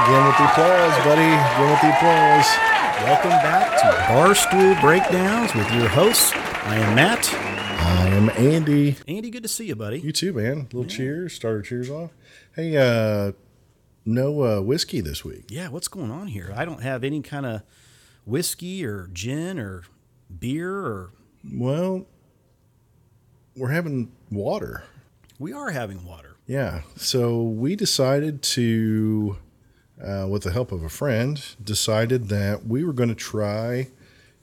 Again with the applause, buddy. Again with the applause. Welcome back to Barstool Breakdowns with your hosts. I am Matt. I am Andy. Andy, good to see you, buddy. You too, man. little cheers. Start our cheers off. Hey, uh, no uh, whiskey this week. Yeah, what's going on here? I don't have any kind of whiskey or gin or beer or Well, we're having water. we are having water. Yeah. So we decided to, uh, with the help of a friend, decided that we were going to try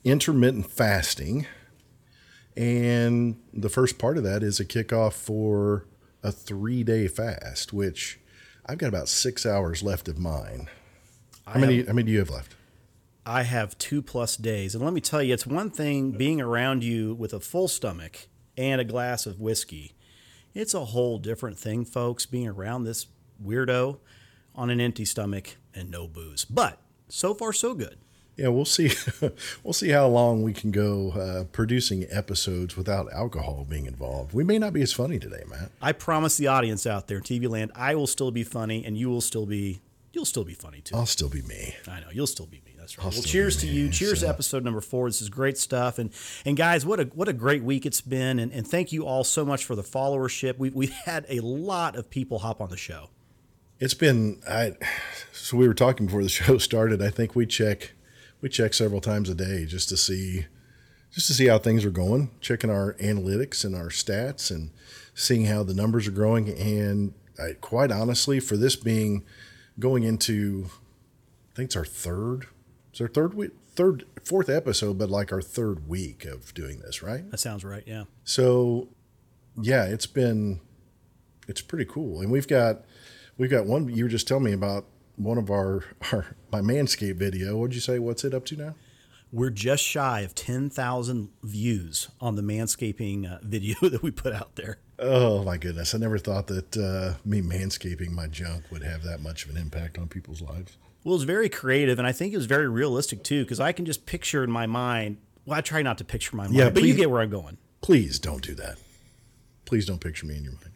intermittent fasting. And the first part of that is a kickoff for a three day fast, which I've got about six hours left of mine. How many, how many do you have left? I have two plus days. And let me tell you, it's one thing being around you with a full stomach and a glass of whiskey. It's a whole different thing, folks, being around this weirdo on an empty stomach and no booze. But so far, so good. Yeah, we'll see. we'll see how long we can go uh, producing episodes without alcohol being involved. We may not be as funny today, Matt. I promise the audience out there TV land, I will still be funny and you will still be you'll still be funny too. I'll still be me. I know you'll still be me. That's right. I'll Well, cheers to you. Cheers to episode number four. This is great stuff. And and guys, what a what a great week it's been. And, and thank you all so much for the followership. We we've had a lot of people hop on the show. It's been I so we were talking before the show started. I think we check we check several times a day just to see just to see how things are going, checking our analytics and our stats and seeing how the numbers are growing and I, quite honestly for this being going into I think it's our third it's our third week third fourth episode but like our third week of doing this, right? That sounds right. Yeah. So, yeah, it's been it's pretty cool, and we've got we've got one. You were just telling me about one of our our my Manscaped video. What'd you say? What's it up to now? We're just shy of 10,000 views on the manscaping uh, video that we put out there. Oh my goodness! I never thought that uh, me manscaping my junk would have that much of an impact on people's lives. Well, it was very creative, and I think it was very realistic too, because I can just picture in my mind. Well, I try not to picture my mind, Yeah, but you get where I'm going. Please don't do that. Please don't picture me in your mind.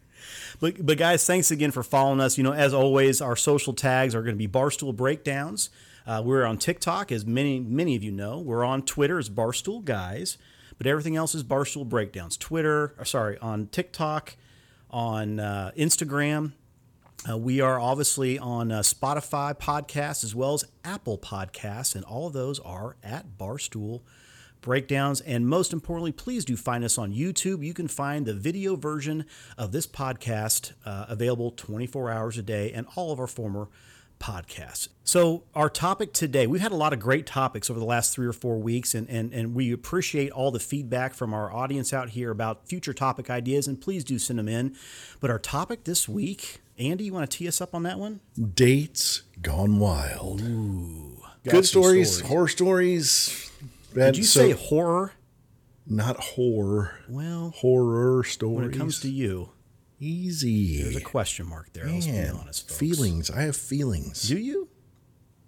But, but guys, thanks again for following us. You know, as always, our social tags are going to be Barstool Breakdowns. Uh, we're on TikTok, as many many of you know. We're on Twitter as Barstool Guys, but everything else is Barstool Breakdowns. Twitter, or sorry, on TikTok, on uh, Instagram. Uh, we are obviously on uh, Spotify podcasts as well as Apple podcasts, and all of those are at Barstool breakdowns. And most importantly, please do find us on YouTube. You can find the video version of this podcast uh, available 24 hours a day and all of our former podcasts. So, our topic today, we've had a lot of great topics over the last three or four weeks, and, and, and we appreciate all the feedback from our audience out here about future topic ideas, and please do send them in. But our topic this week, Andy, you want to tee us up on that one? Dates gone wild. Got Good some stories, horror stories. Did you say horror? not horror? Well, Horror stories. when it comes to you, easy, there's a question mark there. Let's be Man, honest, folks. feelings. I have feelings. Do you?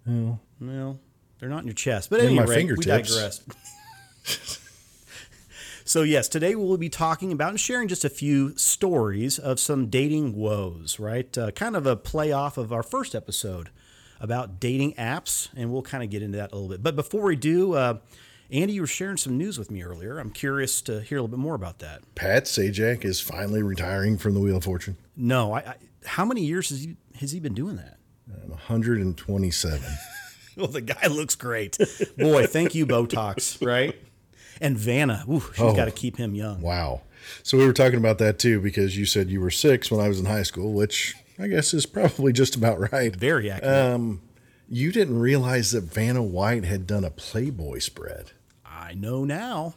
No. No, they're not in your chest. But In anyway, we fingertips. digress. so yes, today we'll be talking about and sharing just a few stories of some dating woes. Right, uh, kind of a play off of our first episode about dating apps, and we'll kind of get into that a little bit. But before we do, uh, Andy, you were sharing some news with me earlier. I'm curious to hear a little bit more about that. Pat Sajak is finally retiring from the Wheel of Fortune. No, I, I how many years has he has he been doing that? Um, I'm 127. Well, the guy looks great. Boy, thank you, Botox, right? And Vanna, ooh, she's Oh. got to keep him young. wow. So we were talking about that too because you said you were six when I was in high school, which I guess is probably just about right. Very accurate. Um, You didn't realize that Vanna White had done a Playboy spread. I know now.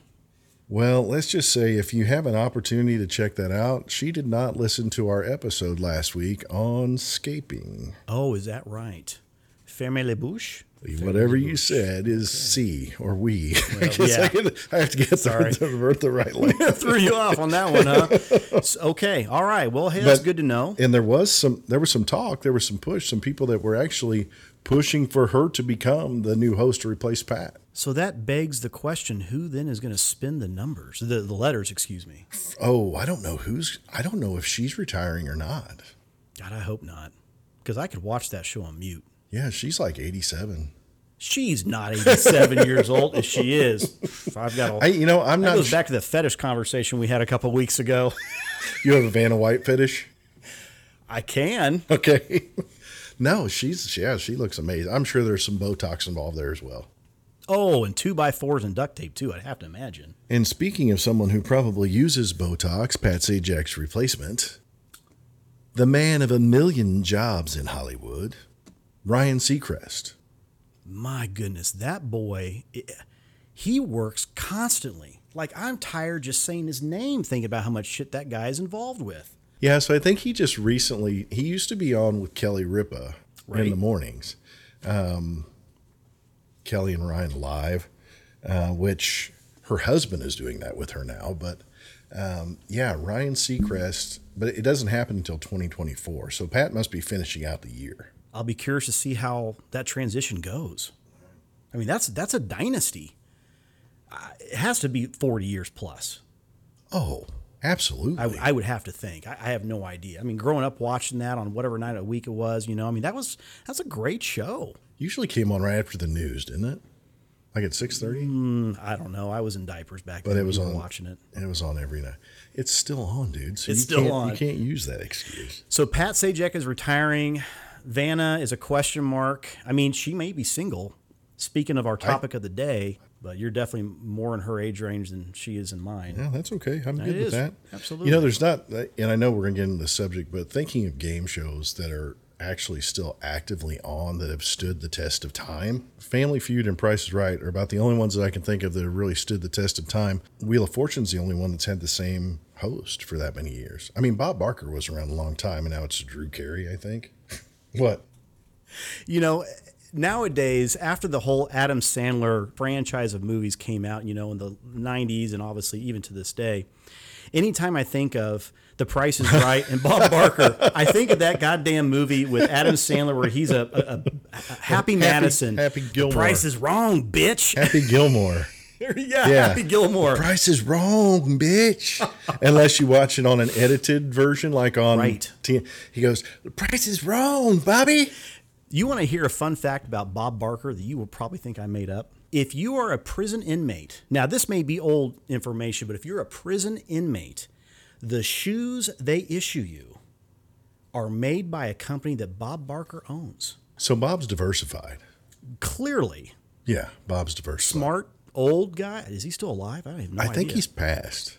Well, let's just say if you have an opportunity to check that out, she did not listen to our episode last week on scaping. Oh, is that right? Ferme les bouches. Whatever you said is C or we. I guess yeah. I, I have to get Sorry. the, the, the right length. Threw you off on that one, huh? Okay, all right. Well, hey, that's But- good to know. And there was some there was some talk, there was some push, some people that were actually pushing for her to become the new host to replace Pat. So that begs the question: Who then is going to spin the numbers, the, the letters? Excuse me. Oh, I don't know who's I don't know if she's retiring or not. God, I hope not, because I could watch that show on mute. Yeah, she's like 87. She's not 87 years old as she is. I've got all. I, you know, I'm not. goes sh- back to the fetish conversation we had a couple weeks ago. you have a Vanna White fetish? I can. Okay. no, she's yeah, she looks amazing. I'm sure there's some Botox involved there as well. Oh, and two by fours and duct tape too. I'd have to imagine. And speaking of someone who probably uses Botox, Pat Sajak's replacement, the man of a million jobs in Hollywood, Ryan Seacrest. My goodness, that boy, i- he works constantly. Like I'm tired just saying his name, thinking about how much shit that guy is involved with. Yeah, so I think he just recently he used to be on with Kelly Ripa in the mornings, um, Kelly and Ryan live, uh, which her husband is doing that with her now. But um, yeah, Ryan Seacrest, but it doesn't happen until 2024. So Pat must be finishing out the year. I'll be curious to see how that transition goes. I mean, that's that's a dynasty. Uh, It has to be 40 years plus. Oh, absolutely. I, I would have to think. I, I have no idea. I mean, growing up watching that on whatever night of the week it was, you know, I mean, that was that's a great show. Usually came on right after the news, didn't it? Like at 6:30, I don't know. I was in diapers back but then. it was on watching it. and it was on every night. It's still on, dude. So It's you still on. You can't use that excuse. So Pat Sajak is retiring. Vanna is a question mark. I mean, she may be single. Speaking of our topic of the day, but you're definitely more in her age range than she is in mine. Yeah, that's okay. I'm good It with is. that. Absolutely. You know, there's not, and I know we're going to get into the subject, but thinking of game shows that are actually still actively on that have stood the test of time, Family Feud and Price is Right are about the only ones that I can think of that have really stood the test of time. Wheel of Fortune's the only one that's had the same host for that many years. I mean, Bob Barker was around a long time, and now it's Drew Carey, I think. What? You know, nowadays, after the whole Adam Sandler franchise of movies came out, you know, in the 90s and obviously even to this day, anytime I think of The Price is Right and Bob Barker, I think of that goddamn movie with Adam Sandler where he's a, a, a, a Happy Madison. Happy The Gilmore. Price is wrong, bitch. Happy Gilmore. Yeah, Yeah. Happy Gilmore. Price is wrong, bitch. Unless you watch it on an edited version, like on Right. T- he goes, "The price is wrong, Bobby." You want to hear a fun fact about Bob Barker that you will probably think I made up? If you are a prison inmate, now this may be old information, but if you're a prison inmate, the shoes they issue you are made by a company that Bob Barker owns. So Bob's diversified. Clearly, Yeah, Bob's diversified. smart old guy. Is he still alive? I don't even know. I think he's passed.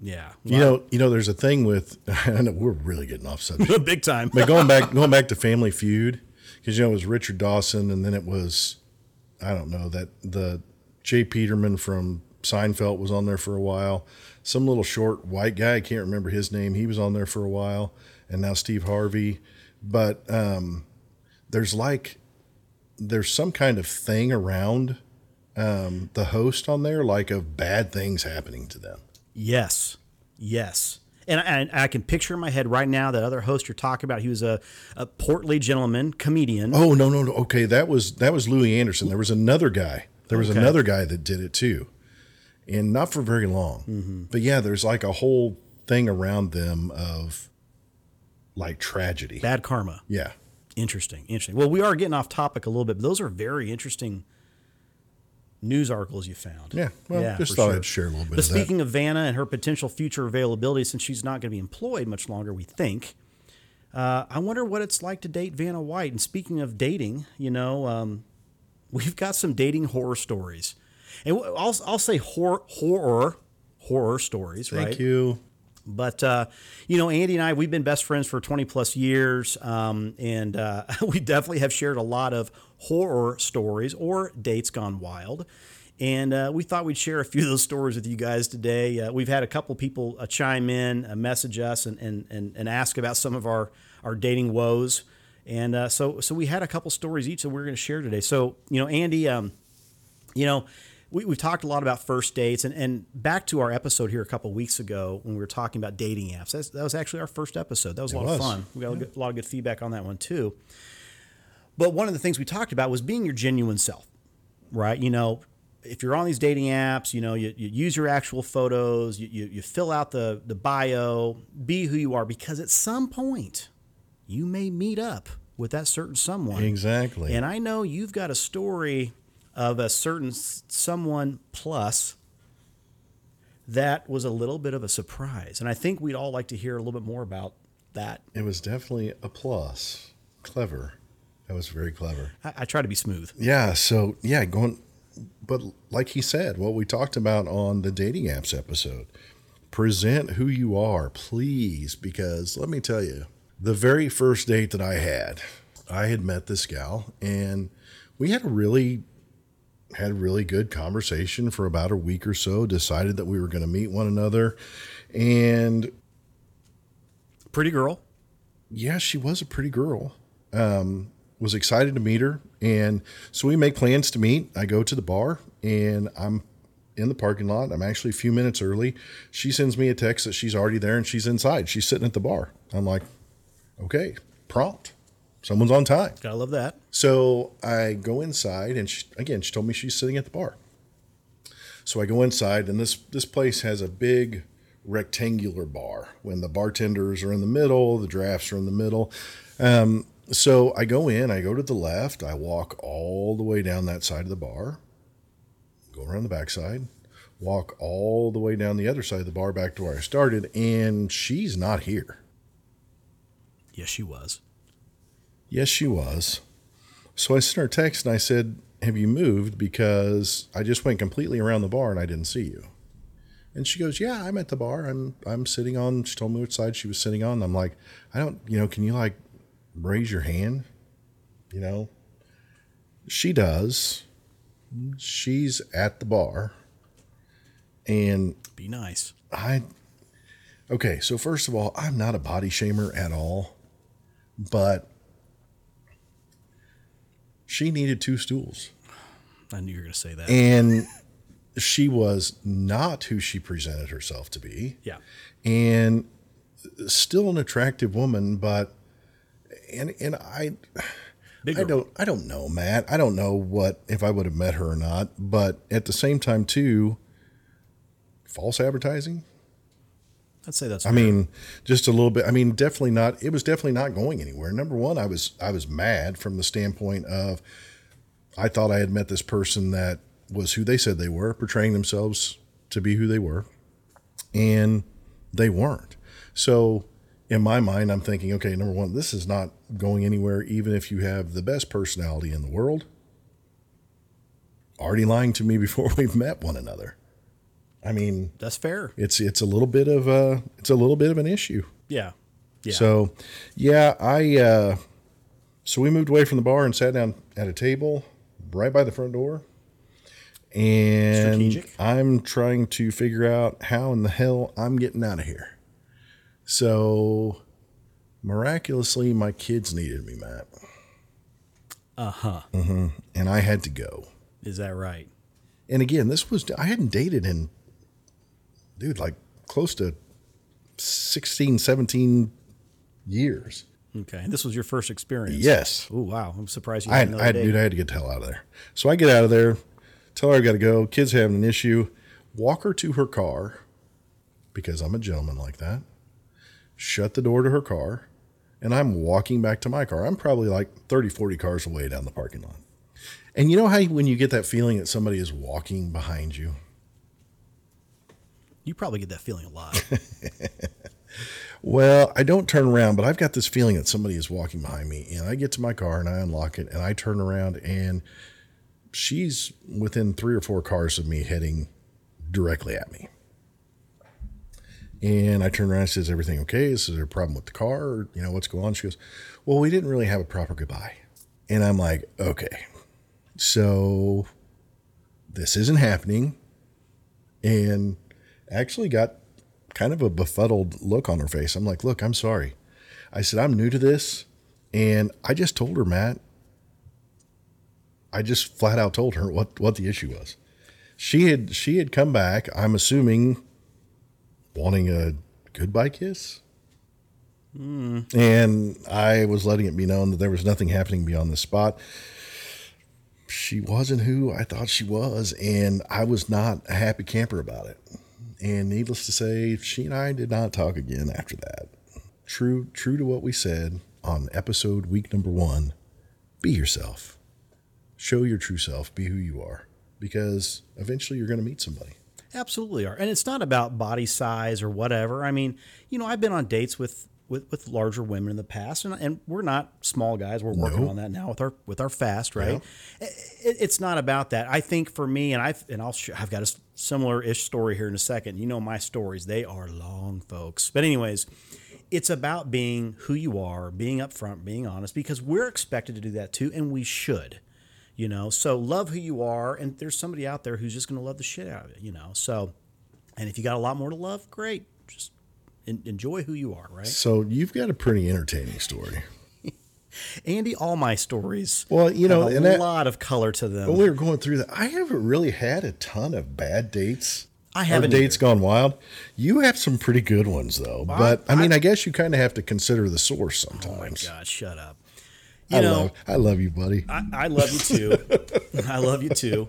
yeah. You know, you know. There's a thing with. I know we're really getting off subject. big time. but going back, going back to Family Feud, because you know it was Richard Dawson, and then it was, I don't know that the J. Peterman from Seinfeld was on there for a while. Some little short white guy, I can't remember his name. He was on there for a while, and now Steve Harvey. But um, there's like, there's some kind of thing around um, the host on there, like of bad things happening to them. Yes, yes. And I, and I can picture in my head right now that other host you're talking about. He was a, a portly gentleman, comedian. Oh no no no. Okay, that was that was Louie Anderson. There was another guy. There was Okay. another guy that did it too, and not for very long. Mm-hmm. But yeah, there's like a whole thing around them of like tragedy. Bad karma. Yeah. Interesting, interesting. Well, we are getting off topic a little bit, but those are very interesting news articles you found. Yeah. Well, just for thought I'd share a little bit But of that. speaking of Vanna and her potential future availability, since she's not going to be employed much longer, we think. Uh, I wonder what it's like to date Vanna White. And speaking of dating, you know, um, we've got some dating horror stories, and I'll I'll say horror horror horror stories. Thank right? you. But uh, you know, Andy and I, we've been best friends for 20 plus years, um, and uh, we definitely have shared a lot of horror stories or dates gone wild. And uh, we thought we'd share a few of those stories with you guys today. Uh, we've had a couple people uh, chime in, uh, message us, and, and, and, and ask about some of our, our dating woes. And uh, so, so we had a couple stories each that we're going to share today. So, you know, Andy, um, you know, we, we've talked a lot about first dates, and, and back to our episode here a couple weeks ago when we were talking about dating apps. That's, that was actually our first episode. That was a lot was. of fun. We got good, a lot of good feedback on that one too. But one of the things we talked about was being your genuine self, right? You know, if you're on these dating apps, you know, you, you use your actual photos, you, you, you fill out the, the bio, be who you are, because at some point you may meet up with that certain someone. Exactly. And I know you've got a story of a certain someone plus that was a little bit of a surprise. And I think we'd all like to hear a little bit more about that. it was definitely a plus. Clever. That was very clever. I, I try to be smooth. Yeah. So yeah, going. But like he said, what we talked about on the dating apps episode, present who you are, please. Because let me tell you, the very first date that I had, I had met this gal, and we had a really had a really good conversation for about a week or so. Decided that we were going to meet one another, and Pretty girl. yeah, she was a pretty girl. Um, was excited to meet her, and so we make plans to meet. I go to the bar, and I'm in the parking lot. I'm actually a few minutes early. She sends me a text that she's already there and she's inside. She's sitting at the bar. I'm like, okay, prompt. Someone's on time. Gotta love that. So I go inside, and she, again, she told me she's sitting at the bar. So I go inside, and this this place has a big rectangular bar. When the bartenders are in the middle, the drafts are in the middle. Um, so I go in, I go to the left, I walk all the way down that side of the bar, go around the backside, walk all the way down the other side of the bar back to where I started, and she's not here. Yes, she was. Yes, she was. So I sent her a text and I said, Have you moved? Because I just went completely around the bar and I didn't see you. And she goes, Yeah, I'm at the bar. I'm I'm sitting on she told me which side she was sitting on. I'm like, I don't you know, can you like raise your hand? You know? She does. She's at the bar. And Be nice. I okay, so first of all, I'm not a body shamer at all, but she needed two stools. I knew you were gonna say that. And she was not who she presented herself to be. yeah. And still an attractive woman, but and and I Big I don't I don't know, Matt. I don't know what if I would have met her or not, but at the same time too false advertising I'd say that's I mean, just a little bit. I mean, definitely not. It was definitely not going anywhere. Number one, I was I was mad from the standpoint of I thought I had met this person that was who they said they were, portraying themselves to be who they were, and they weren't. So, in my mind, I'm thinking, okay, number one, this is not going anywhere, even if you have the best personality in the world. Already lying to me before we've met one another. I mean, that's fair. it's it's a little bit of a it's a little bit of an issue. Yeah. Yeah. So, yeah, I uh, so we moved away from the bar and sat down at a table right by the front door, and Strategic. I'm trying to figure out how in the hell I'm getting out of here. So, miraculously, my kids needed me, Matt, uh huh. and I had to go. Is that right? And again, this was I hadn't dated in dude like close to 16, 17 years. Okay. This was your first experience. Yes. Oh wow. I'm surprised you I had I had, dude, I had to get the hell out of there. So I get out of there, tell her I got to go. Kids having an issue. Walk her to her car because I'm a gentleman like that. Shut the door to her car, and I'm walking back to my car. I'm probably like 30, 40 cars away down the parking lot. And you know how when you get that feeling that somebody is walking behind you? You probably get that feeling a lot. Well, I don't turn around, but I've got this feeling that somebody is walking behind me. And I get to my car and I unlock it and I turn around and she's within three or four cars of me heading directly at me. And I turn around and says, Everything okay? Is there a problem with the car? Or, you know, what's going on? She goes, Well, we didn't really have a proper goodbye. And I'm like, Okay. So this isn't happening. And actually got kind of a befuddled look on her face. I'm like, look, I'm sorry. I said, I'm new to this. And I just told her, Matt, I just flat out told her what, what the issue was. She had she had come back, I'm assuming, wanting a goodbye kiss. Hmm. And I was letting it be known that there was nothing happening beyond the spot. She wasn't who I thought she was, and I was not a happy camper about it. And needless to say, she and I did not talk again after that. True, true to what we said. on episode week number one be yourself. Show your true self, be who you are, because eventually you're going to meet somebody. Absolutely are. And it's not about body size or whatever. I mean, you know, I've been on dates with with, with larger women in the past, and, and we're not small guys. We're working No. on that now with our with our fast, right? It, it's not about that. I think for me, and I've and I'll sh- I've got a similar ish story here in a second. You know my stories; they are long, folks. But anyways, it's about being who you are, being upfront, being honest, because we're expected to do that too, and we should. You know, so love who you are, and there's somebody out there who's just going to love the shit out of it. You know, so and if you got a lot more to love, great. Just en- enjoy who you are, right? So you've got a pretty entertaining story. Andy, all my stories. Well, you know, a and that- lot of color to them. When we were going through that, I haven't really had a ton of bad dates. I haven't dates either. gone wild. You have some pretty good ones though. But I, mean, I, guess you kind of have to consider the source oh sometimes. God, shut up. You I know, love, I love you, buddy. I, I love you too. I love you too.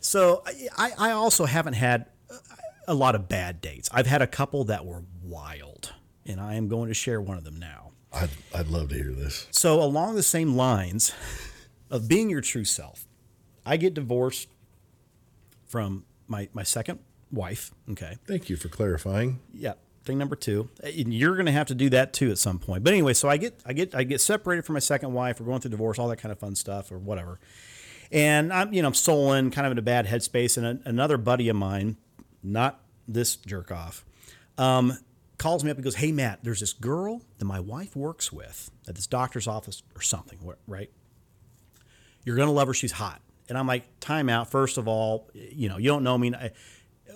So I, I also haven't had a lot of bad dates. I've had a couple that were wild, and I am going to share one of them now. I'd, I'd love to hear this. So along the same lines of being your true self, I get divorced from my my second wife. Okay. Thank you for clarifying. Yeah. Thing number two, and you're going to have to do that too at some point. But anyway, so I get I get I get separated from my second wife. We're going through divorce, all that kind of fun stuff, or whatever. And I'm you know I'm sullen, kind of in a bad headspace. And a, another buddy of mine, not this jerk off, um, calls me up and goes, "Hey Matt, there's this girl that my wife works with at this doctor's office or something, right? You're gonna love her. She's hot." And I'm like, "Time out. First of all, you know, you don't know me. I,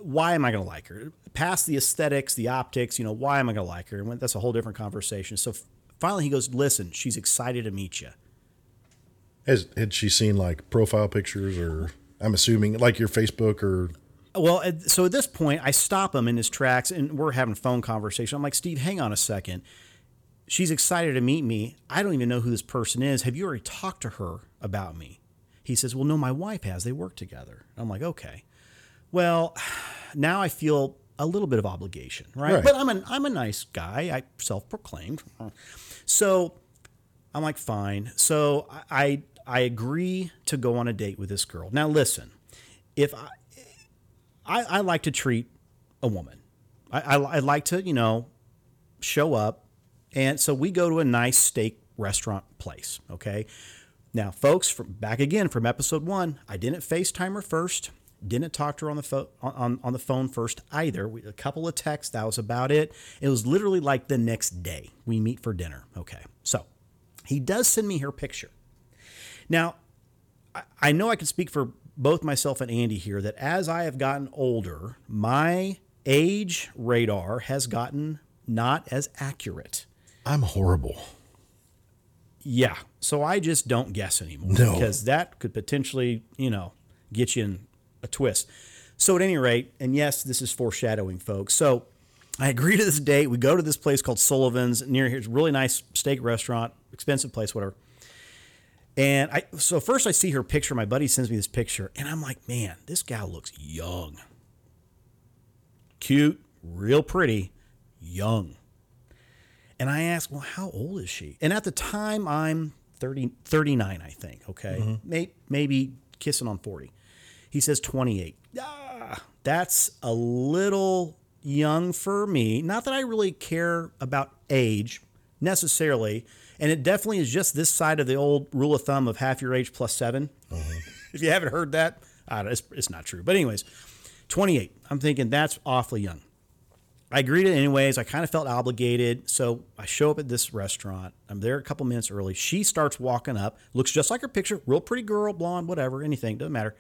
why am I going to like her? Past the aesthetics, the optics, you know, why am I going to like her? And that's a whole different conversation. So finally he goes, listen, she's excited to meet you. Has had she seen like profile pictures or I'm assuming like your Facebook or Well, so at this point, I stop him in his tracks and we're having a phone conversation. I'm like, Steve, hang on a second. She's excited to meet me. I don't even know who this person is. Have you already talked to her about me? He says, Well, no, my wife has. They work together. I'm like, Okay. Well, now I feel a little bit of obligation, right? Right. But I'm a, I'm a nice guy. I self proclaimed. So I'm like, fine. So I, I I agree to go on a date with this girl. Now listen, if I I, I like to treat a woman, I, I I like to you know show up, and so we go to a nice steak restaurant place. Okay. Now, folks, from back again from episode one, I didn't FaceTime her first. Didn't talk to her on the phone on, on the phone first either. We, a couple of texts. That was about it. It was literally like the next day we meet for dinner. Okay, so he does send me her picture. Now, I- I know I can speak for both myself and Andy here that as I have gotten older, my age radar has gotten not as accurate. I'm horrible. Yeah. So I just don't guess anymore No. because that could potentially, you know, get you in a twist. So at any rate, and yes, this is foreshadowing, folks. So I agree to this date. We go to this place called Sullivan's near here. It's a really nice steak restaurant, expensive place, whatever. And I so first I see her picture. My buddy sends me this picture, and I'm like, man, this gal looks young, cute, real pretty, young. And I ask, well, how old is she? And at the time, I'm 30, 39, I think. Okay. Mm-hmm. May, maybe kissing on 40. He says 28. Ah, that's a little young for me. Not that I really care about age necessarily. And it definitely is just this side of the old rule of thumb of half your age plus 7 If you haven't heard that, I don't, it's, it's not true. But, anyways, 28. I'm thinking that's awfully young. I agreed it anyways. I kind of felt obligated. So I show up at this restaurant. I'm there a couple minutes early. She starts walking up, looks just like her picture, real pretty girl, blonde, whatever, anything, doesn't matter.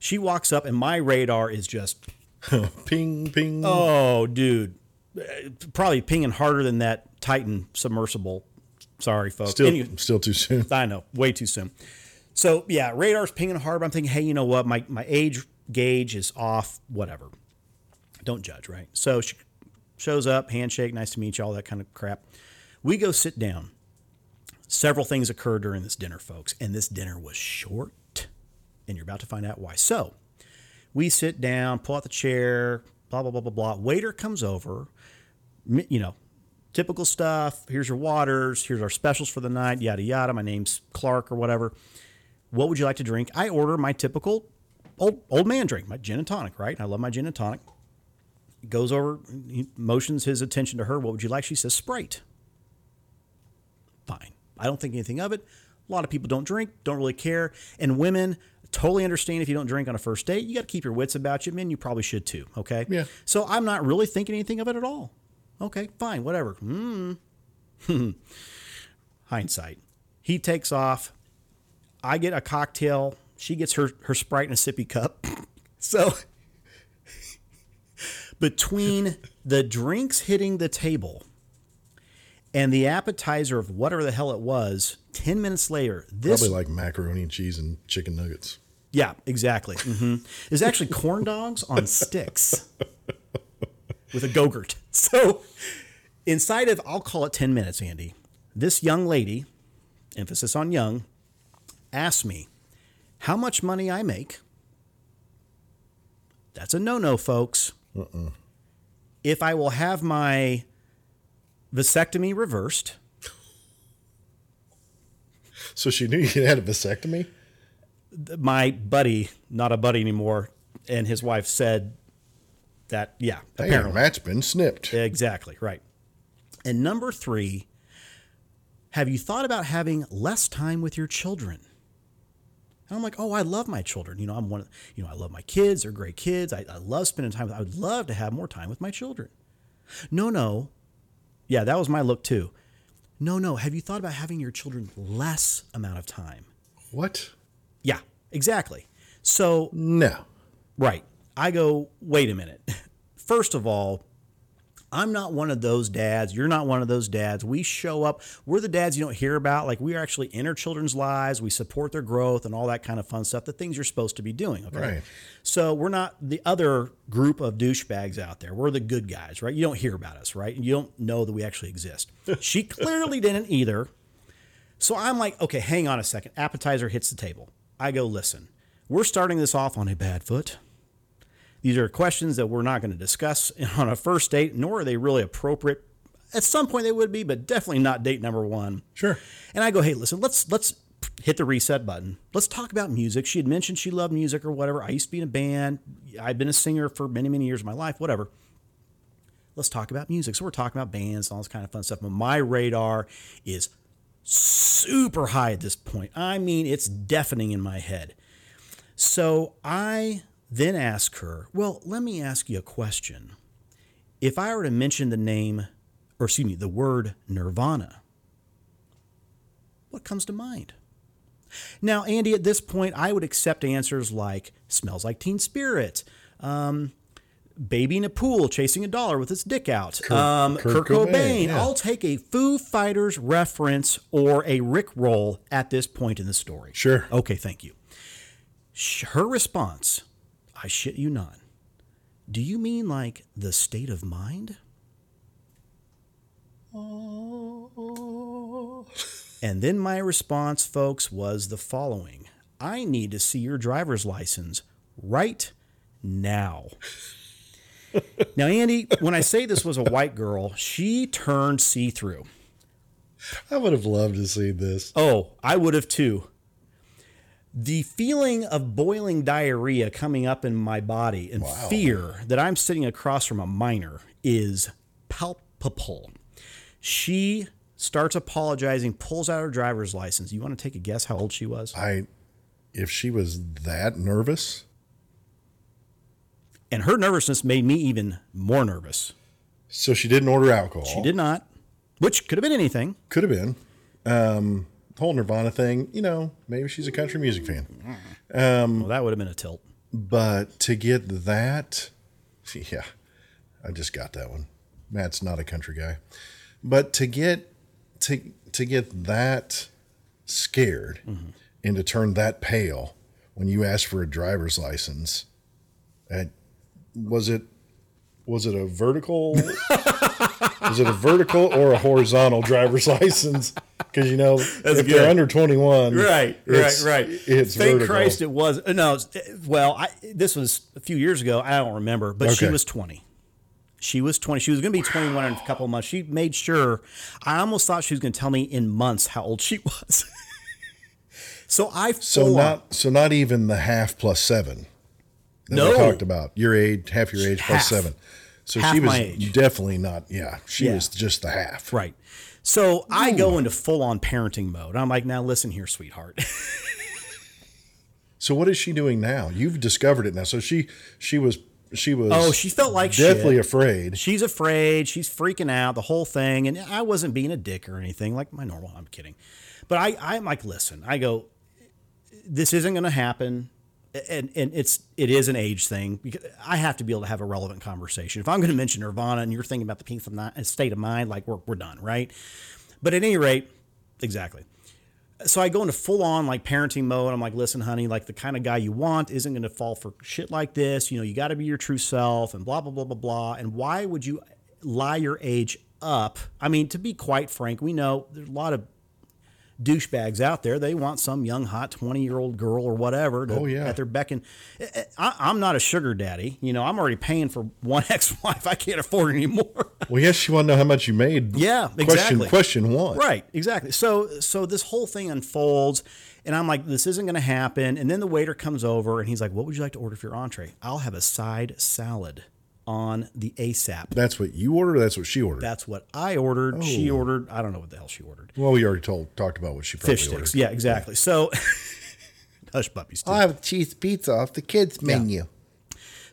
She walks up, and my radar is just, ping, ping. oh, dude, eh, probably pinging harder than that Titan submersible. Sorry, folks. still, Anyway, still too soon. I know, way too soon. So yeah, radar's pinging hard. But I'm thinking, hey, you know what? My my age gauge is off. Whatever. Don't judge, right? So she shows up, handshake, nice to meet you, all that kind of crap. We go sit down. Several things occur during this dinner, folks, and this dinner was short, and you're about to find out why. So we sit down, pull out the chair, blah blah blah blah blah. Waiter comes over, you know, typical stuff. Here's your waters. Here's our specials for the night. Yada yada. My name's Clark or whatever. What would you like to drink? I order my typical old old man drink, my gin and tonic. Right? I love my gin and tonic. He goes over, he motions his attention to her. What would you like? She says Sprite. Fine. I don't think anything of it. A lot of people don't drink, don't really care, and women totally understand if you don't drink on a first date. You got to keep your wits about you. Men, you probably should too. Okay. Yeah. So I'm not really thinking anything of it at all. Okay, fine, whatever. Hmm. Hindsight. He takes off. I get a cocktail. She gets her her Sprite in a sippy cup. So between the drinks hitting the table and the appetizer of whatever the hell it was, 10 minutes later, this Probably like macaroni and cheese and chicken nuggets. Yeah, exactly. hmm It's actually corn dogs on sticks with a go-gurt. So inside of, I'll call it 10 minutes, Andy, this young lady, emphasis on young, asked me how much money I make. That's a no-no, folks. If I will have my vasectomy reversed, So she knew you had a vasectomy? My buddy, not a buddy anymore, and his wife said that, yeah, apparently. mat's been snipped. Exactly, right. And number three, have you thought about having less time with your children? And I'm like, oh, I love my children. You know, I'm one. Of, you know, I love my kids. They're great kids. I, I love spending time with. I would love to have more time with my children. No, no. Yeah, that was my look too. No, no. Have you thought about having your children less amount of time? What? Yeah, exactly. So No. Right. I go, wait a minute. First of all, I'm not one of those dads. You're not one of those dads. We show up. We're the dads you don't hear about. Like we are actually in our children's lives. We support their growth and all that kind of fun stuff. The things you're supposed to be doing. Okay. Right. So we're not the other group of douchebags out there. We're the good guys, right? You don't hear about us, right? You don't know that we actually exist. she clearly didn't either. So I'm like, okay, hang on a second. Appetizer hits the table. I go, listen, we're starting this off on a bad foot. These are questions that we're not going to discuss on a first date, nor are they really appropriate. At some point they would be, but definitely not date number one. Sure. And I go, hey, listen, let's let's hit the reset button. Let's talk about music. She had mentioned she loved music or whatever. I used to be in a band. I've been a singer for many, many years of my life, whatever. Let's talk about music. So we're talking about bands and all this kind of fun stuff. But my radar is super high at this point. I mean, it's deafening in my head. So I then ask her, well, let me ask you a question. If I were to mention the name, or excuse me, the word Nirvana, what comes to mind? Now, Andy, at this point, I would accept answers like smells like teen spirit, um, baby in a pool chasing a dollar with its dick out, um, Kurt, Kurt Cobain. Cobain, yeah. I'll take a Foo Fighters reference or a Rick roll at this point in the story. Sure. Okay, thank you. Her response, I shit you not. Do you mean like the state of mind? And then my response, folks, was the following I need to see your driver's license right now. Now, Andy, when I say this was a white girl, she turned see through. I would have loved to see this. Oh, I would have too. The feeling of boiling diarrhea coming up in my body and fear that I'm sitting across from a minor is palpable. She starts apologizing, pulls out her driver's license. You want to take a guess how old she was? I, if she was that nervous, And her nervousness made me even more nervous. so she didn't order alcohol. She did not, which could have been anything. Could have been. Um, whole Nirvana thing, you know, maybe she's a country music fan. well, that would have been a tilt. But to get that, yeah, I just got that one. Matt's not a country guy, but to get to to get that scared and to turn that pale when you ask for a driver's license, and was it was it a vertical? was it a vertical or a horizontal driver's license? Because you know, if good. they're under twenty one, Right, right, right. It's Thank vertical. Christ it was. uh, No, well, I, this was a few years ago. I don't remember, but she was 20. She was 20. She was going to be 21 in a couple of months. She made sure. I almost thought she was going to tell me in months how old she was. so I So not so not even the half plus seven No. we talked about. Your age, half your age Half. seven. So Half she was my age. definitely not. Yeah, she Yeah. was just the half. right. So I go into full on parenting mode. I'm like, now listen here, sweetheart. So what is she doing now? You've discovered it now. So she she was she was oh, she felt like deathly shit. afraid. She's afraid. She's freaking out. The whole thing. And I wasn't being a dick or anything like my normal. I'm kidding. But I, I'm like, listen. I go, this isn't going to happen. And and it's it is an age thing because I have to be able to have a relevant conversation. If I'm going to mention Nirvana and you're thinking about the peace of state of mind, like we're we're done, right? But at any rate, exactly. So I go into full on like parenting mode. I'm like, listen, honey, like the kind of guy you want isn't going to fall for shit like this. You know, you got to be your true self and blah, blah, blah, blah, blah. And why would you lie your age up? I mean, to be quite frank, we know there's a lot of douchebags out there. They want some young, hot 20 year old girl or whatever to, Oh, yeah. at their beck and eh, eh, I, I'm not a sugar daddy. You know, I'm already paying for one ex wife. I can't afford anymore. Well, yes, you want to know how much you made. Yeah, Question exactly. question one. Right, exactly. So so this whole thing unfolds and I'm like this isn't going to happen and then the waiter comes over and he's like what would you like to order for your entree? I'll have a side salad on the ASAP. That's what you ordered. Or that's what she ordered. That's what I ordered. She Oh. ordered I don't know what the hell she ordered. well, we already told talked about what she probably Fish ordered. sticks. Yeah, exactly. So hush puppies. Too. I'll have a cheese pizza off the kids menu.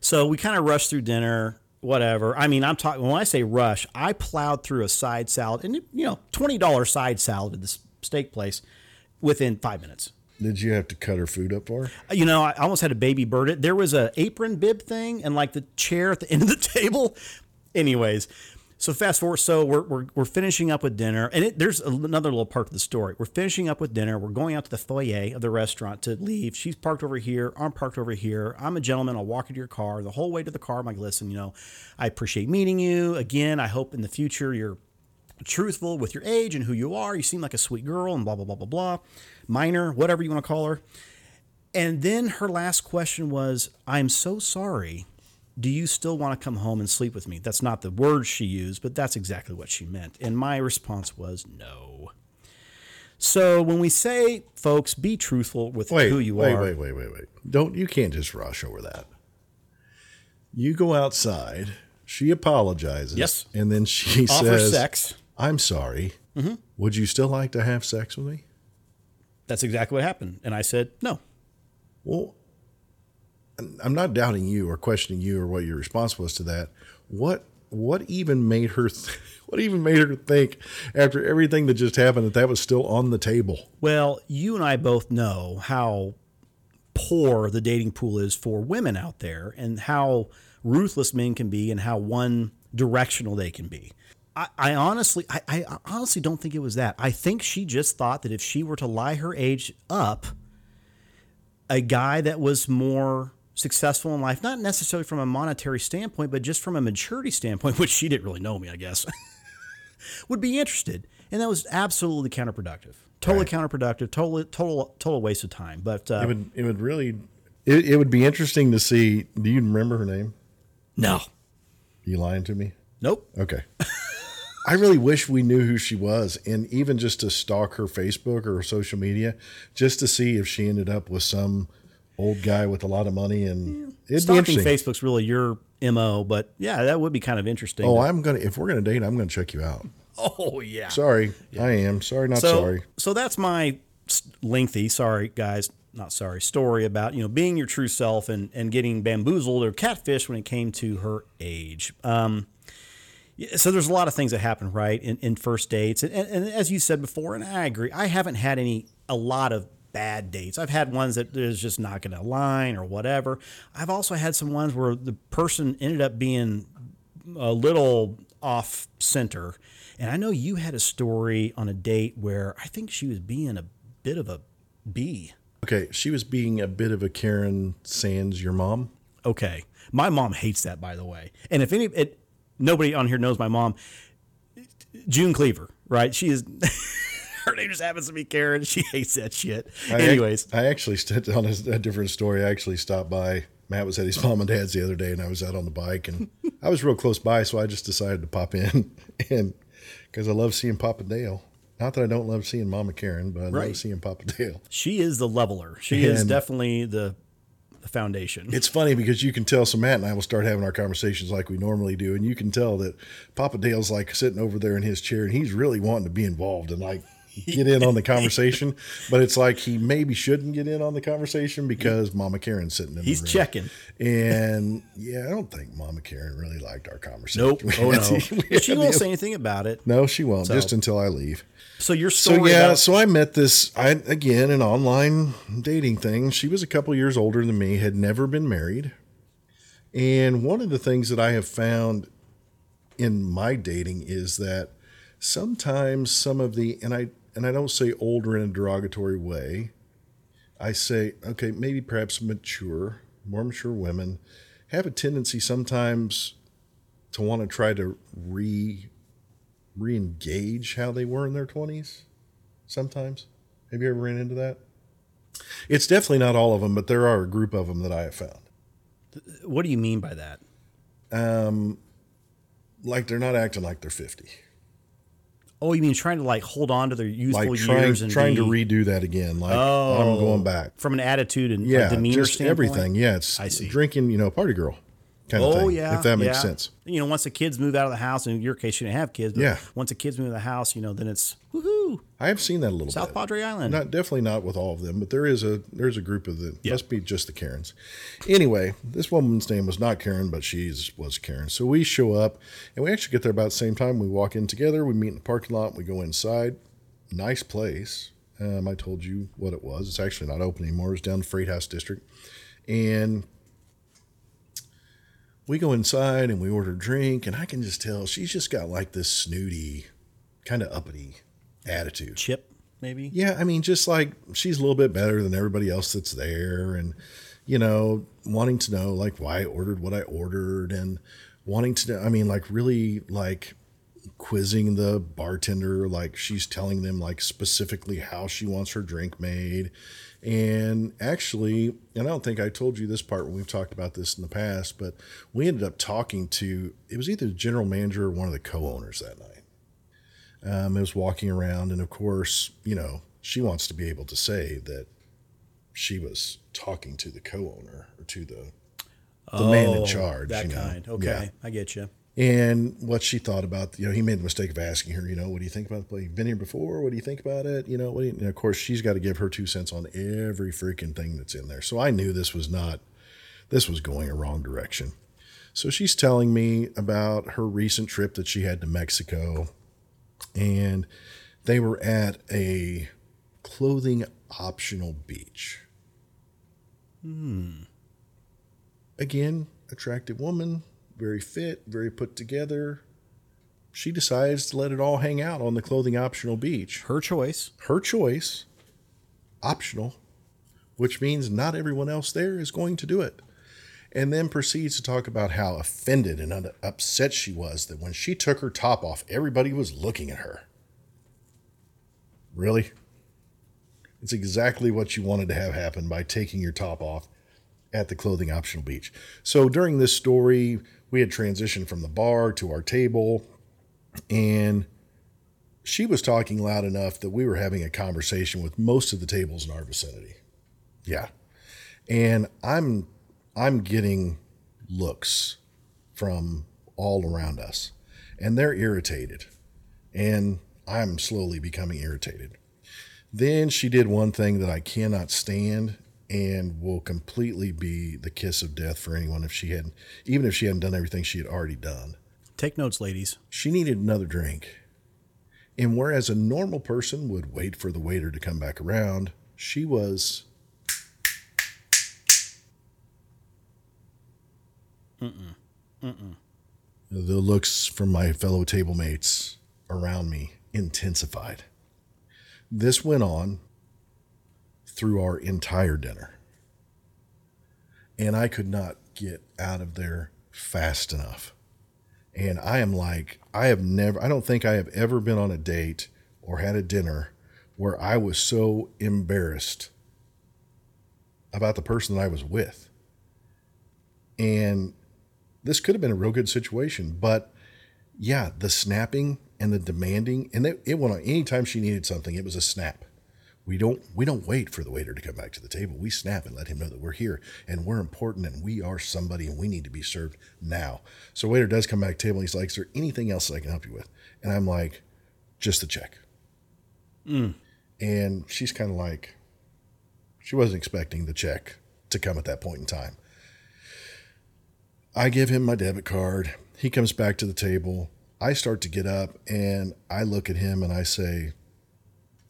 So we kind of rushed through dinner, whatever. I mean, I'm talking when I say rush, I plowed through a side salad and you know, $20 side salad at this steak place within 5 minutes. Did you have to cut her food up for her? You know, I almost had a baby bird it. There was a apron bib thing and like the chair at the end of the table. Anyways, so fast forward. So we're, we're, we're finishing up with dinner, and it, there's another little part of the story. We're finishing up with dinner. We're going out to the foyer of the restaurant to leave. She's parked over here. I'm parked over here. I'm a gentleman. I'll walk into your car. The whole way to the car, I'm like, listen, you know, I appreciate meeting you. Again, I hope in the future you're truthful with your age and who you are. You seem like a sweet girl and blah, blah, blah, blah, blah. Minor, whatever you want to call her. And then her last question was, I'm so sorry. Do you still want to come home and sleep with me? That's not the words she used, but that's exactly what she meant. And my response was no. So when we say, folks, be truthful with Wait, who you wait, are. wait, wait, wait, wait. Don't you can't just rush over that. You go outside. She apologizes. Yes. And then she Offer says, sex. "I'm sorry. Mm-hmm. Would you still like to have sex with me?" That's exactly what happened. And I said, no. Well, I'm not doubting you or questioning you or what your response was to that. What what even made her th- what even made her think after everything that just happened that that was still on the table? Well, you and I both know how poor the dating pool is for women out there and how ruthless men can be and how one directional they can be. I, I honestly I, I honestly don't think it was that. I think she just thought that if she were to lie her age up, a guy that was more successful in life, not necessarily from a monetary standpoint, but just from a maturity standpoint, which she didn't really know me, I guess, would be interested. And that was absolutely counterproductive. Totally counterproductive, total, total, total waste of time. But uh, It would it would really it, it would be interesting to see. Do you remember her name? no, you lying to me? nope. Okay. I really wish we knew who she was, and even just to stalk her Facebook or her social media, just to see if she ended up with some old guy with a lot of money, and it'd be Stalking. Facebook's really your mo, but yeah, that would be kind of interesting. Oh, I'm gonna if we're gonna date, I'm gonna check you out. oh yeah. Sorry, I am sorry, not so, sorry. So that's my lengthy, sorry guys, not sorry, story about you know being your true self and and getting bamboozled or catfish when it came to her age. Um, yeah, so there's a lot of things that happen right in, in first dates, and, and, and as you said before, and I agree, I haven't had any a lot of bad dates. I've had ones that is just not going to align or whatever. I've also had some ones where the person ended up being a little off center. And I know you had a story on a date where I think she was being a bit of a bee. Okay, she was being a bit of a Karen Sands, your mom. Okay. My mom hates that, by the way. And if any, it, nobody on here knows my mom, June Cleaver, right? She is, her name just happens to be Karen. She hates that shit. I Anyways, I actually st- on a, a different story. I actually stopped by Matt was at his mom and dad's the other day, and I was out on the bike, and I was real close by, so I just decided to pop in, and because I love seeing Papa Dale. Not that I don't love seeing Mama Karen, but I Right. love seeing Papa Dale. She is the leveler. She is definitely the, the foundation. It's funny because you can tell. So Matt and I will start having our conversations like we normally do, and you can tell that Papa Dale's like sitting over there in his chair, and he's really wanting to be involved and like get in on the conversation. But it's like he maybe shouldn't get in on the conversation because Mama Karen's sitting in He's the room. checking. And yeah, I don't think Mama Karen really liked our conversation. Nope. Oh no. she won't say anything about it. No, she won't. So- just until I leave. So your So yeah, about- so I met this I again an online dating thing. She was a couple years older than me, had never been married. And one of the things that I have found in my dating is that sometimes some of the and I and I don't say older in a derogatory way. I say okay, maybe perhaps mature, more mature women have a tendency sometimes to want to try to re re-engage how they were in their 20s sometimes have you ever ran into that it's definitely not all of them but there are a group of them that i have found what do you mean by that? um like they're not acting like they're 50 Oh, you mean trying to like hold on to their youthful like trying, years and trying to redo that again like Oh. i'm going back from an attitude and yeah demeanor just standpoint? everything yeah it's I see. drinking you know party girl kind of Oh thing yeah, if that makes yeah. sense You know, once the kids move out of the house, in your case, you didn't have kids. But Yeah. Once the kids move out of the house, you know, then it's woohoo, i have seen that a little South bit Padre Island. Not definitely not with all of them, but there is a there's a group of the Yeah. must be just the Karens. Anyway, this woman's name was not Karen, but she was Karen. So we show up and we actually get there about the same time. We walk in together, we meet in the parking lot, we go inside. Nice place. Um, I told you what it was. It's actually not open anymore. It's down the Freight House District. And we go inside and we order a drink, and I can just tell she's just got like this snooty, kind of uppity attitude. Chip, maybe. Yeah, I mean, just like she's a little bit better than everybody else that's there, and you know, wanting to know like why I ordered what I ordered, and wanting to know. I mean, like really like quizzing the bartender, like she's telling them like specifically how she wants her drink made. And actually, and I don't think I told you this part when we've talked about this in the past, but we ended up talking to it was either the general manager or one of the co-owners that night um, I was walking around, and of course, you know, she wants to be able to say that she was talking to the co-owner or to the the man in Oh, charge. That you know? kind. Okay, Yeah. I get you. And what she thought about, you know, he made the mistake of asking her, you know, what do you think about the play? You've been here before. What do you think about it? You know, what do you, and of course, she's got to give her two cents on every freaking thing that's in there. So I knew this was not, this was going a wrong direction. So she's telling me about her recent trip that she had to Mexico, and they were at a clothing optional beach. Hmm. Again, attractive woman, very fit, very put together. She decides to let it all hang out on the clothing optional beach. Her choice. Her choice, optional, which means not everyone else there is going to do it. And then proceeds to talk about how offended and upset she was that when she took her top off, everybody was looking at her. Really? It's exactly what you wanted to have happen by taking your top off at the clothing optional beach. So during this story, we had transitioned from the bar to our table, and she was talking loud enough that we were having a conversation with most of the tables in our vicinity. Yeah. And I'm I'm getting looks from all around us and they're irritated. And I'm slowly becoming irritated. Then she did one thing that I cannot stand and will completely be the kiss of death for anyone if she hadn't even if she hadn't done everything she had already done. Take notes, ladies. She needed another drink. And whereas a normal person would wait for the waiter to come back around, she was. The looks from my fellow table mates around me intensified. This went on through our entire dinner. And I could not get out of there fast enough. And I am like, I have never, I don't think I have ever been on a date or had a dinner where I was so embarrassed about the person that I was with. And this could have been a real good situation, but yeah, the snapping and the demanding, and it, it went on anytime she needed something, it was a snap. We don't we don't wait for the waiter to come back to the table. We snap and let him know that we're here and we're important and we are somebody and we need to be served now. So waiter does come back to the table and he's like, Is there anything else I can help you with? And I'm like, just the check. Mm. And she's kind of like, she wasn't expecting the check to come at that point in time. I give him my debit card. He comes back to the table. I start to get up and I look at him and I say,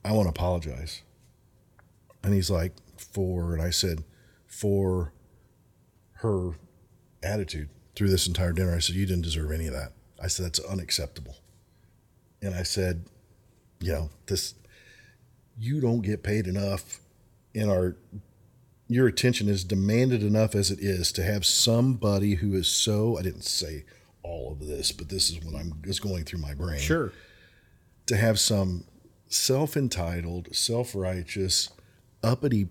I want to apologize. And he's like, for, and I said, for her attitude through this entire dinner. I said, you didn't deserve any of that. I said, that's unacceptable. And I said, you know, this, you don't get paid enough in our your attention is demanded enough as it is to have somebody who is so I didn't say all of this, but this is what I'm is going through my brain. Sure. To have some self-entitled, self-righteous, uppity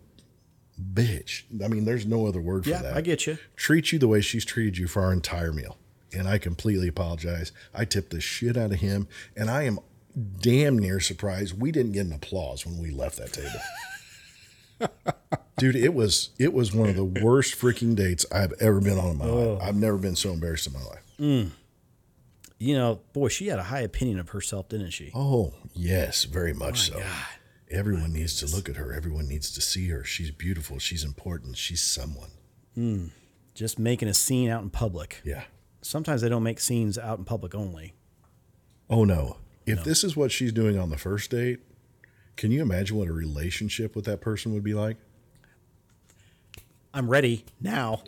bitch. I mean, there's no other word for Yeah, that. I get you. Treat you the way she's treated you for our entire meal. And I completely apologize. I tipped the shit out of him, and I am damn near surprised we didn't get an applause when we left that table. Dude, it was it was one of the worst freaking dates I've ever been on in my life. I've never been so embarrassed in my life. Mm. You know, boy, she had a high opinion of herself, didn't she? Oh, yes, very much so. Everyone needs to look at her. Everyone needs to see her. She's beautiful. She's important. She's someone. Hmm. Just making a scene out in public. Yeah. Sometimes they don't make scenes out in public only. Oh no. If this is what she's doing on the first date, can you imagine what a relationship with that person would be like? I'm ready now.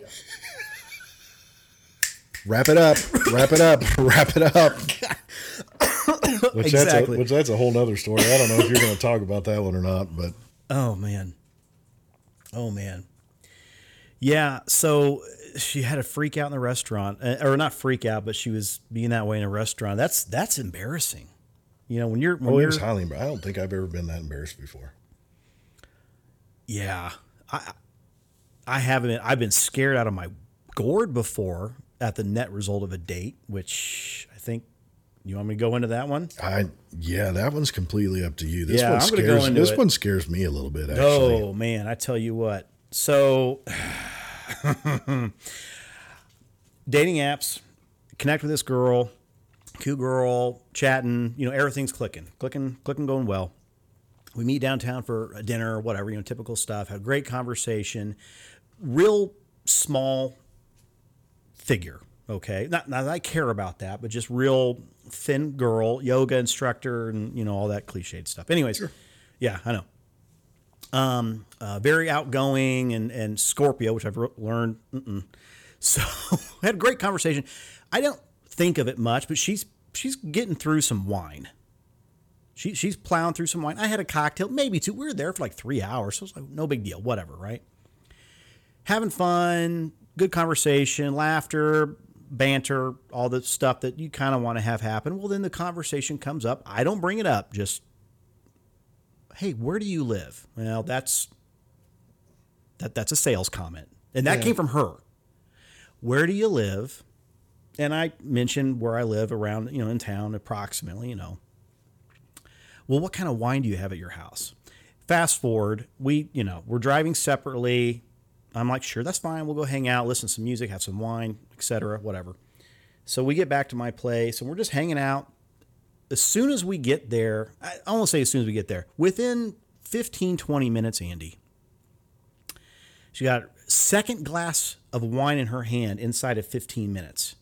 Wrap it up. Wrap it up. Wrap it up. Which that's a, which that's a whole other story. I don't know if you're going to talk about that one or not, but Oh man. Oh man. Yeah, so she had a freak out in the restaurant, uh, or not freak out, but she was being that way in a restaurant. That's that's embarrassing. You know, when you're when oh, it was highly. I don't think I've ever been that embarrassed before. yeah, I I haven't. Been, I've been scared out of my gourd before at the net result of a date, which you want me to go into that one. I yeah, that one's completely up to you. This Yeah, one I'm scares. go into this it. one scares me a little bit. Oh, actually, Oh man, I tell you what. So dating apps, connect with this girl, cute girl, chatting, you know, everything's clicking, clicking, clicking, going well. We meet downtown for a dinner or whatever, you know, typical stuff. Have a great conversation. Real small figure. Okay. Not, not that I care about that, but just real thin girl, yoga instructor, and, you know, all that cliched stuff. Anyways, yeah, I know um, uh, very outgoing and, and Scorpio, which I've re- learned. Mm-mm. So had a great conversation. I don't think of it much, but she's she's getting through some wine. She, she's plowing through some wine. I had a cocktail, maybe two. We were there for like three hours, so it's like no big deal, whatever, right? Having fun, good conversation, laughter, banter, all the stuff that you kind of want to have happen. Well, then the conversation comes up. I don't bring it up, just hey, where do you live? Well, that's that that's a sales comment. And that came from her. Where do you live? And I mentioned where I live around, you know, in town approximately, you know. Well, what kind of wine do you have at your house? Fast forward, we, you know, we're driving separately. I'm like, sure, that's fine. We'll go hang out, listen to some music, have some wine, etc., whatever. So we get back to my place and we're just hanging out as soon as we get there, I I won't say as soon as we get there, within 15, 20 minutes, Andy, she got second glass of wine in her hand inside of 15 minutes.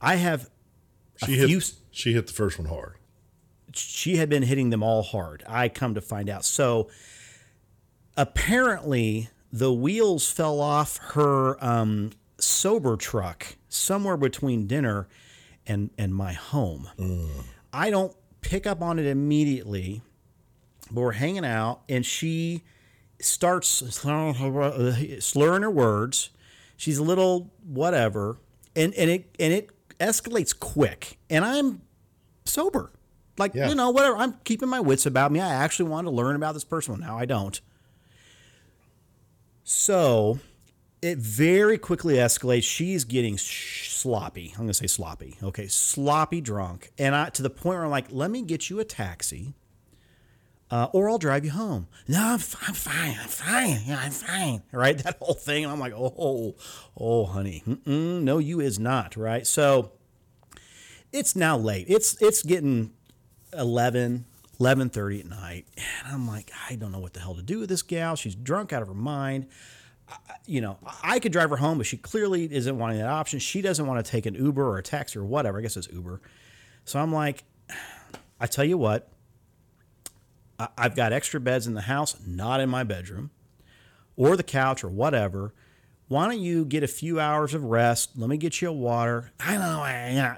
I have she hit. few, She hit the first one hard. she had been hitting them all hard. I come to find out. So apparently the wheels fell off her um, sober truck somewhere between dinner and, and my home. I don't pick up on it immediately, but we're hanging out and she starts slurring her, slurring her words. She's a little whatever, and and it and it escalates quick. And I'm sober, like Yeah. you know whatever. I'm keeping my wits about me. I actually want to learn about this person. Well, now I don't. So it very quickly escalates. She's getting sh- sloppy. I'm gonna say sloppy. Okay, sloppy drunk, and I to the point where I'm like, let me get you a taxi, uh, or I'll drive you home. No, I'm, f- I'm fine. I'm fine. Yeah, I'm fine. Right, that whole thing. And I'm like, oh, oh, honey, Mm-mm, no, you is not. Right, so it's now late. It's it's getting 11, 11.30 at night. And I'm like, I don't know what the hell to do with this gal. She's drunk out of her mind. I, you know, I could drive her home, but she clearly isn't wanting that option. She doesn't want to take an Uber or a taxi or whatever. I guess it's Uber. So I'm like, I tell you what, I, I've got extra beds in the house, not in my bedroom or the couch or whatever. Why don't you get a few hours of rest? Let me get you a water. I know.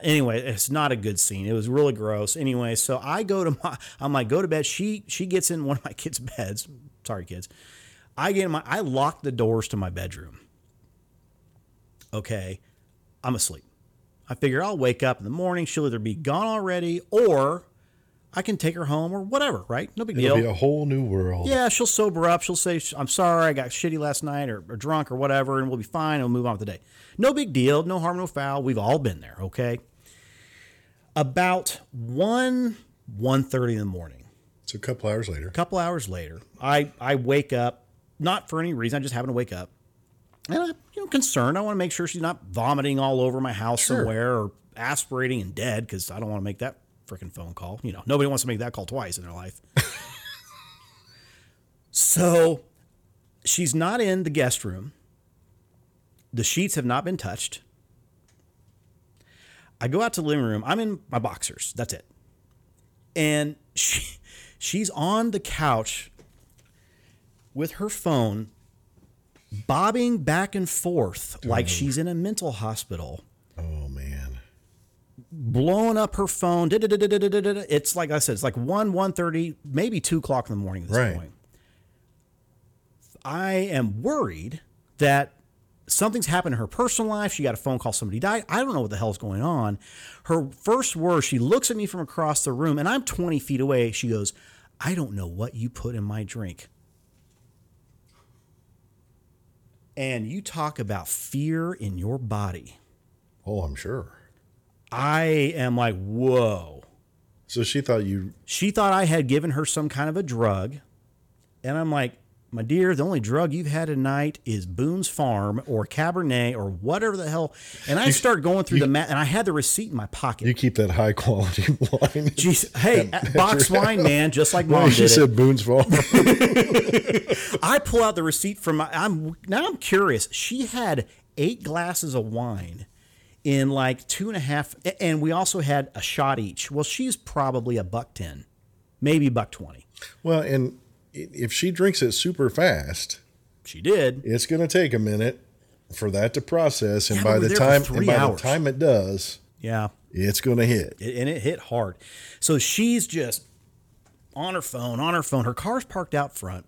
Anyway, it's not a good scene. It was really gross. Anyway, so I go to my, I'm like, go to bed. She she gets in one of my kids' beds. Sorry, kids. I get in my, I lock the doors to my bedroom. Okay, I'm asleep. I figure I'll wake up in the morning. She'll either be gone already or I can take her home or whatever. Right? No big It'll deal. be a whole new world. Yeah, she'll sober up. She'll say, I'm sorry, I got shitty last night or, or drunk or whatever, and we'll be fine. And we'll move on with the day. No big deal. No harm, no foul. We've all been there, okay? About 1, 1.30 in the morning, So a couple hours later. a couple hours later, I, I wake up, not for any reason, I just happen to wake up. And I'm you know, concerned. I want to make sure she's not vomiting all over my house Sure. somewhere or aspirating and dead because I don't want to make that freaking phone call. You know, nobody wants to make that call twice in their life. so she's not in the guest room. The sheets have not been touched. I go out to the living room. I'm in my boxers. That's it. And she, she's on the couch with her phone bobbing back and forth like she's in a mental hospital. Blowing up her phone. It's like I said, it's like 1, 1.30, maybe 2 o'clock in the morning at this Right. point. I am worried that something's happened in her personal life. She got a phone call, somebody died. I don't know what the hell's going on. Her first words, she looks at me from across the room, and I'm 20 feet away. She goes, I don't know what you put in my drink. And you talk about fear in your body. Oh, I'm sure. I am like, whoa. So she thought you She thought I had given her some kind of a drug. And I'm like, my dear, the only drug you've had tonight is Boone's Farm or Cabernet or whatever the hell. And I start going through the mat, and I had the receipt in my pocket. you keep that high quality wine. Jeez, hey, box wine, man, just like Well, mom she did it. said Boone's Farm. I pull out the receipt from my. I'm now I'm curious. She had eight glasses of wine in like two and a half, and we also had a shot each. Well, she's probably a buck ten, maybe buck twenty. well, and if she drinks it super fast, She did. it's going to take a minute for that to process, and Yeah, by the time and by hours. the time it does, Yeah. it's going to hit. It- and it hit hard. So she's just on her phone, on her phone. Her car's parked out front.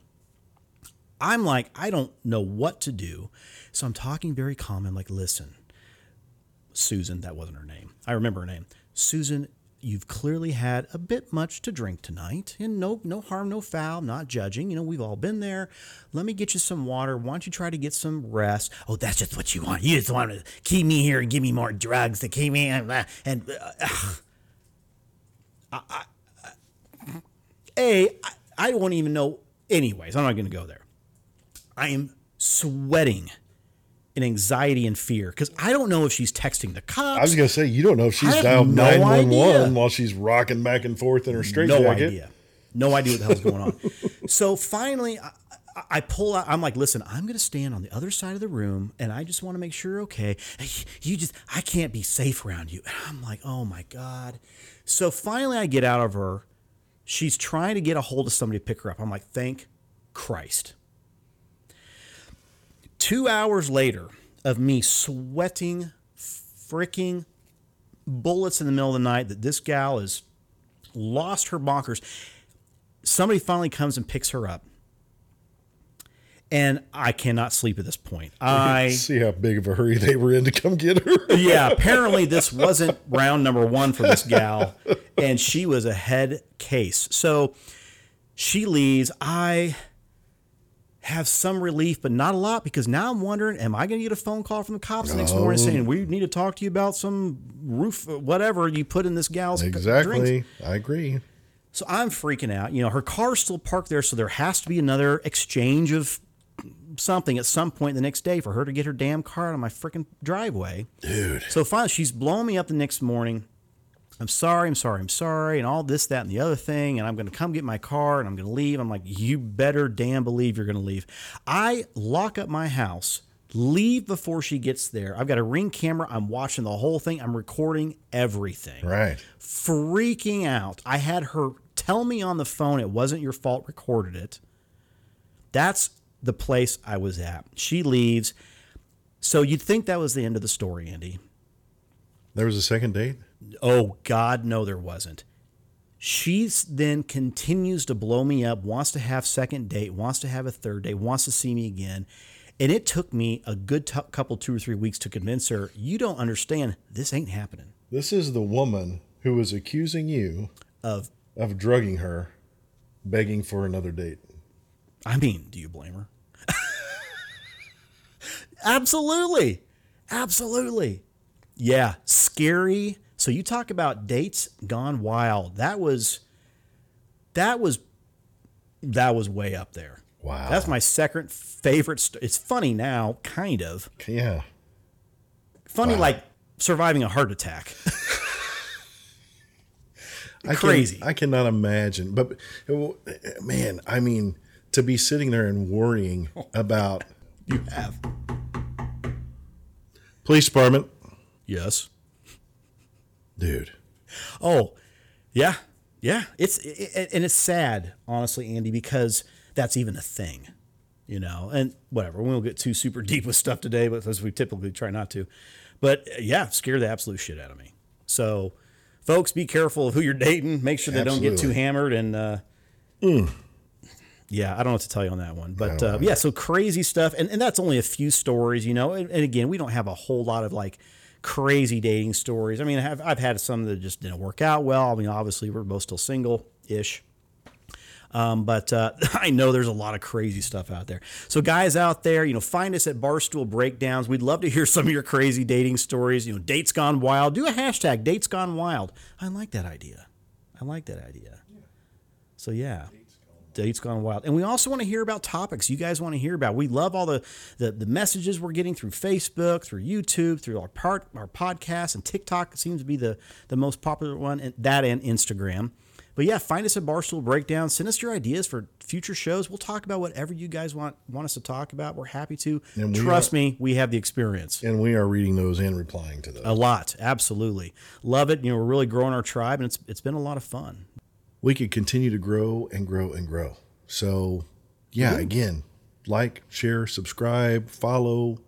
I'm like, I don't know what to do. So I'm talking very calm. I'm like, listen, Susan, that wasn't her name. I remember her name. Susan, you've clearly had a bit much to drink tonight. And no no harm, no foul, not judging. You know, we've all been there. Let me get you some water. Why don't you try to get some rest? Oh, that's just what you want. You just want to keep me here and give me more drugs to keep me and, and uh, A, I, I won't even know. Anyways, I'm not going to go there. I am sweating in anxiety and fear because I don't know if she's texting the cops. I was to say you don't know if she's dialed nine one one while she's rocking back and forth in her straight no jacket. idea. No idea what the hell's going on. so finally, I, I- pull out. I'm like, listen, I'm to stand on the other side of the room, and I just want to make sure okay. You just, I can't be safe around you. And I'm like, oh my god. So finally, I get out of her. She's trying to get a hold of somebody to pick her up. I'm like, thank Christ. Two hours later, of me sweating, freaking bullets in the middle of the night that this gal has lost her bonkers. Somebody finally comes and picks her up. And I cannot sleep at this point. I See how big of a hurry they were in to come get her. yeah, apparently this wasn't round number one for this gal, and she was a head case. So she leaves. I have some relief, but not a lot because now I'm wondering, am I going to get a phone call from the cops the next morning saying we need to talk to you about some roof, uh, whatever you put in this gal's drinks? Exactly. I agree. So I'm freaking out. You know, her car's still parked there, so there has to be another exchange of something at some point the next day for her to get her damn car out of my freaking driveway. Dude. So finally, she's blowing me up the next morning. I'm sorry, I'm sorry, I'm sorry, and all this, that, and the other thing, and I'm going to come get my car and I'm going to leave. I'm like, you better damn believe you're going to leave. I lock up my house, leave before she gets there. I've got a ring camera. I'm watching the whole thing. I'm recording everything Right. freaking out. I had her tell me on the phone it wasn't your fault, recorded it. That's the place I was at. She leaves. So you'd think that was the end of the story, Andy. There was a second date? Oh, God, no, there wasn't. She then continues to blow me up, wants to have second date, wants to have a third date, wants to see me again. And it took me a good t- couple, two or three weeks to convince her, you don't understand, this ain't happening. This is the woman who was accusing you Of, of drugging her, begging for another date. I mean, do you blame her? Absolutely. Absolutely. Yeah, scary. So you talk about dates gone wild. That was that was that was way up there. Wow. That's my second favorite. St- it's funny now, kind of Yeah. funny, Wow. like surviving a heart attack. I can- Crazy. I cannot imagine. But man, I mean, to be sitting there and worrying oh. about you have police department, yes. Dude. Oh, yeah, yeah. It's it, and it's sad, honestly, Andy, because that's even a thing, you know. And whatever, we won't get too super deep with stuff today, because we typically try not to. But yeah, scare the absolute shit out of me. So, folks, be careful of who you're dating. Make sure they don't get too hammered. And uh, yeah, I don't know what to tell you on that one. But uh, yeah, so crazy stuff, and and that's only a few stories, you know. And, and again, we don't have a whole lot of like crazy dating stories. I mean, I've, I've had some that just didn't work out well. I mean, obviously, we're both still single ish. Um, but uh, I know there's a lot of crazy stuff out there. So, guys out there, you know, find us at Barstool Breakdowns. We'd love to hear some of your crazy dating stories. You know, dates gone wild. Do a hashtag dates gone wild. I like that idea. I like that idea. So, yeah. Dates gone wild, and we also want to hear about topics you guys want to hear about. We love all the, the the messages we're getting through Facebook, through YouTube, through our part our podcast, and TikTok seems to be the the most popular one, and that and Instagram. But yeah, find us at Barstool Breakdown. Send us your ideas for future shows. We'll talk about whatever you guys want want us to talk about. We're happy to. And Trust are- me, we have the experience. And we are reading those and replying to those. A lot, absolutely. Love it. You know, we're really growing our tribe, and it's it's been a lot of fun. We could continue to grow and grow and grow. So, yeah, again, like, share, subscribe, follow,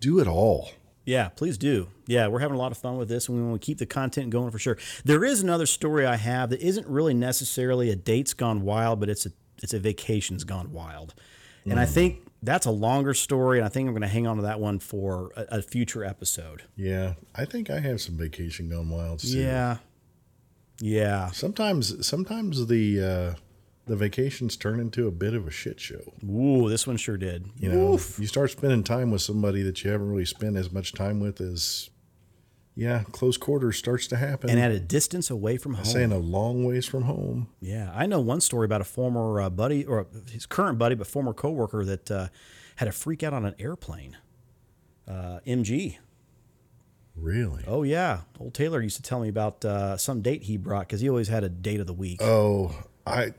do it all. Yeah, please do. Yeah, we're having a lot of fun with this, and we want to keep the content going for sure. There is another story I have that isn't really necessarily a date's gone wild, but it's a it's a vacation's gone wild, and I mm. think that's a longer story, and I think I'm going to hang on to that one for a, a future episode. Yeah, I think I have some vacation gone wild. Too. Yeah, yeah. Sometimes, sometimes the uh, the vacations turn into a bit of a shit show. Ooh, this one sure did. You know, you start spending time with somebody that you haven't really spent as much time with as, yeah, close quarters starts to happen. And at a distance away from home. saying a long ways from home. Yeah, I know one story about a former uh, buddy or his current buddy, but former coworker that uh, had a freak out on an airplane. Uh, MG. Really? Oh yeah, old Taylor used to tell me about uh, some date he brought because he always had a date of the week. Oh, I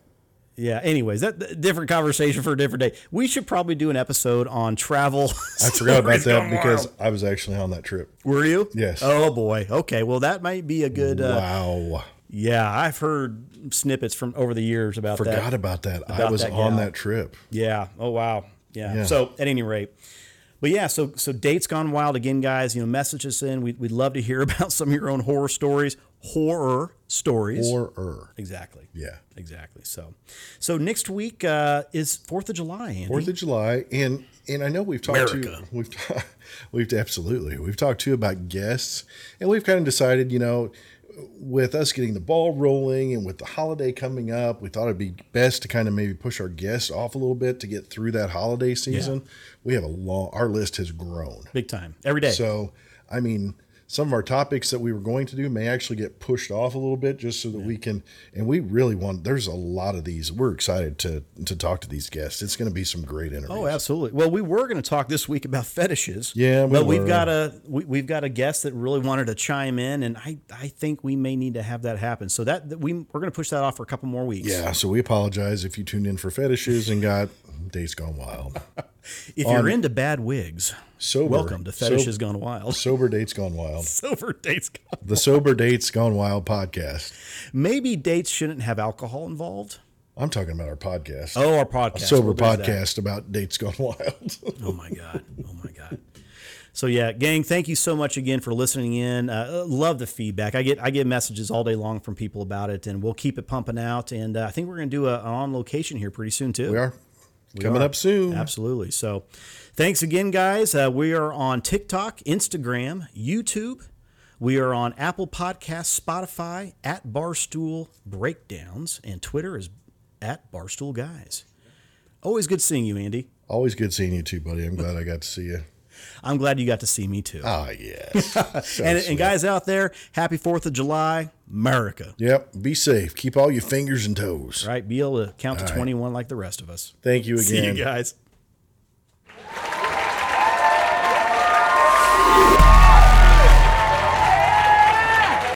yeah. Anyways, that different conversation for a different day. We should probably do an episode on travel. I forgot about that because I was actually on that trip. were you? Yes. Oh boy. Okay. Well, that might be a good. Uh, wow. yeah, I've heard snippets from over the years about that. Forgot about that. I was that on that trip. Yeah. Oh wow. Yeah. Yeah. So at any rate, but yeah. So so dates gone wild again, guys. You know, message us in. We, we'd love to hear about some of your own horror stories. Horror stories. Or er. exactly. Yeah. Exactly. So so next week uh, is Fourth of July. Andy. Fourth of July, and and I know we've talked America. to we've we've absolutely we've talked to about guests, and we've kind of decided, you know, with us getting the ball rolling and with the holiday coming up, we thought it'd be best to kind of maybe push our guests off a little bit to get through that holiday season. We have a long, our list has grown. Big time. Every day. So, I mean, some of our topics that we were going to do may actually get pushed off a little bit just so that we can and we really want there's a lot of these we're excited to to talk to these guests it's going to be some great interviews Oh, absolutely. Well, we were going to talk this week about fetishes. Yeah, we but we've got a we, we've got a guest that really wanted to chime in, and I I think we may need to have that happen. So that, that we we're going to push that off for a couple more weeks. yeah so we apologize if you tuned in for fetishes and got days gone wild If you're into bad wigs, sober welcome to Fetishes So- Gone Wild. sober dates gone wild Silver dates. Gone. Wild. The sober dates gone wild podcast Maybe dates shouldn't have alcohol involved. i'm talking about our podcast Oh, our podcast. sober Well, there's podcast about dates gone wild Oh my god. Oh my god. So yeah, gang, thank you so much again for listening in. Uh, love the feedback. I get I get messages all day long from people about it, and we'll keep it pumping out. And uh, I think we're going to do a, an on location here pretty soon too. we are coming up soon Absolutely. So, thanks again, guys. Uh, we are on TikTok, Instagram, YouTube. We are on Apple Podcasts, Spotify, at Barstool Breakdowns, and Twitter is at Barstool Guys. Always good seeing you, Andy. always good seeing you too buddy i'm glad i got to see you I'm glad you got to see me too. Oh yes. so and, and guys out there, happy Fourth of July, America. Yep. Be safe. Keep all your fingers and toes. Right. Be able to count all to right. 21 like the rest of us. Thank you again. See you guys.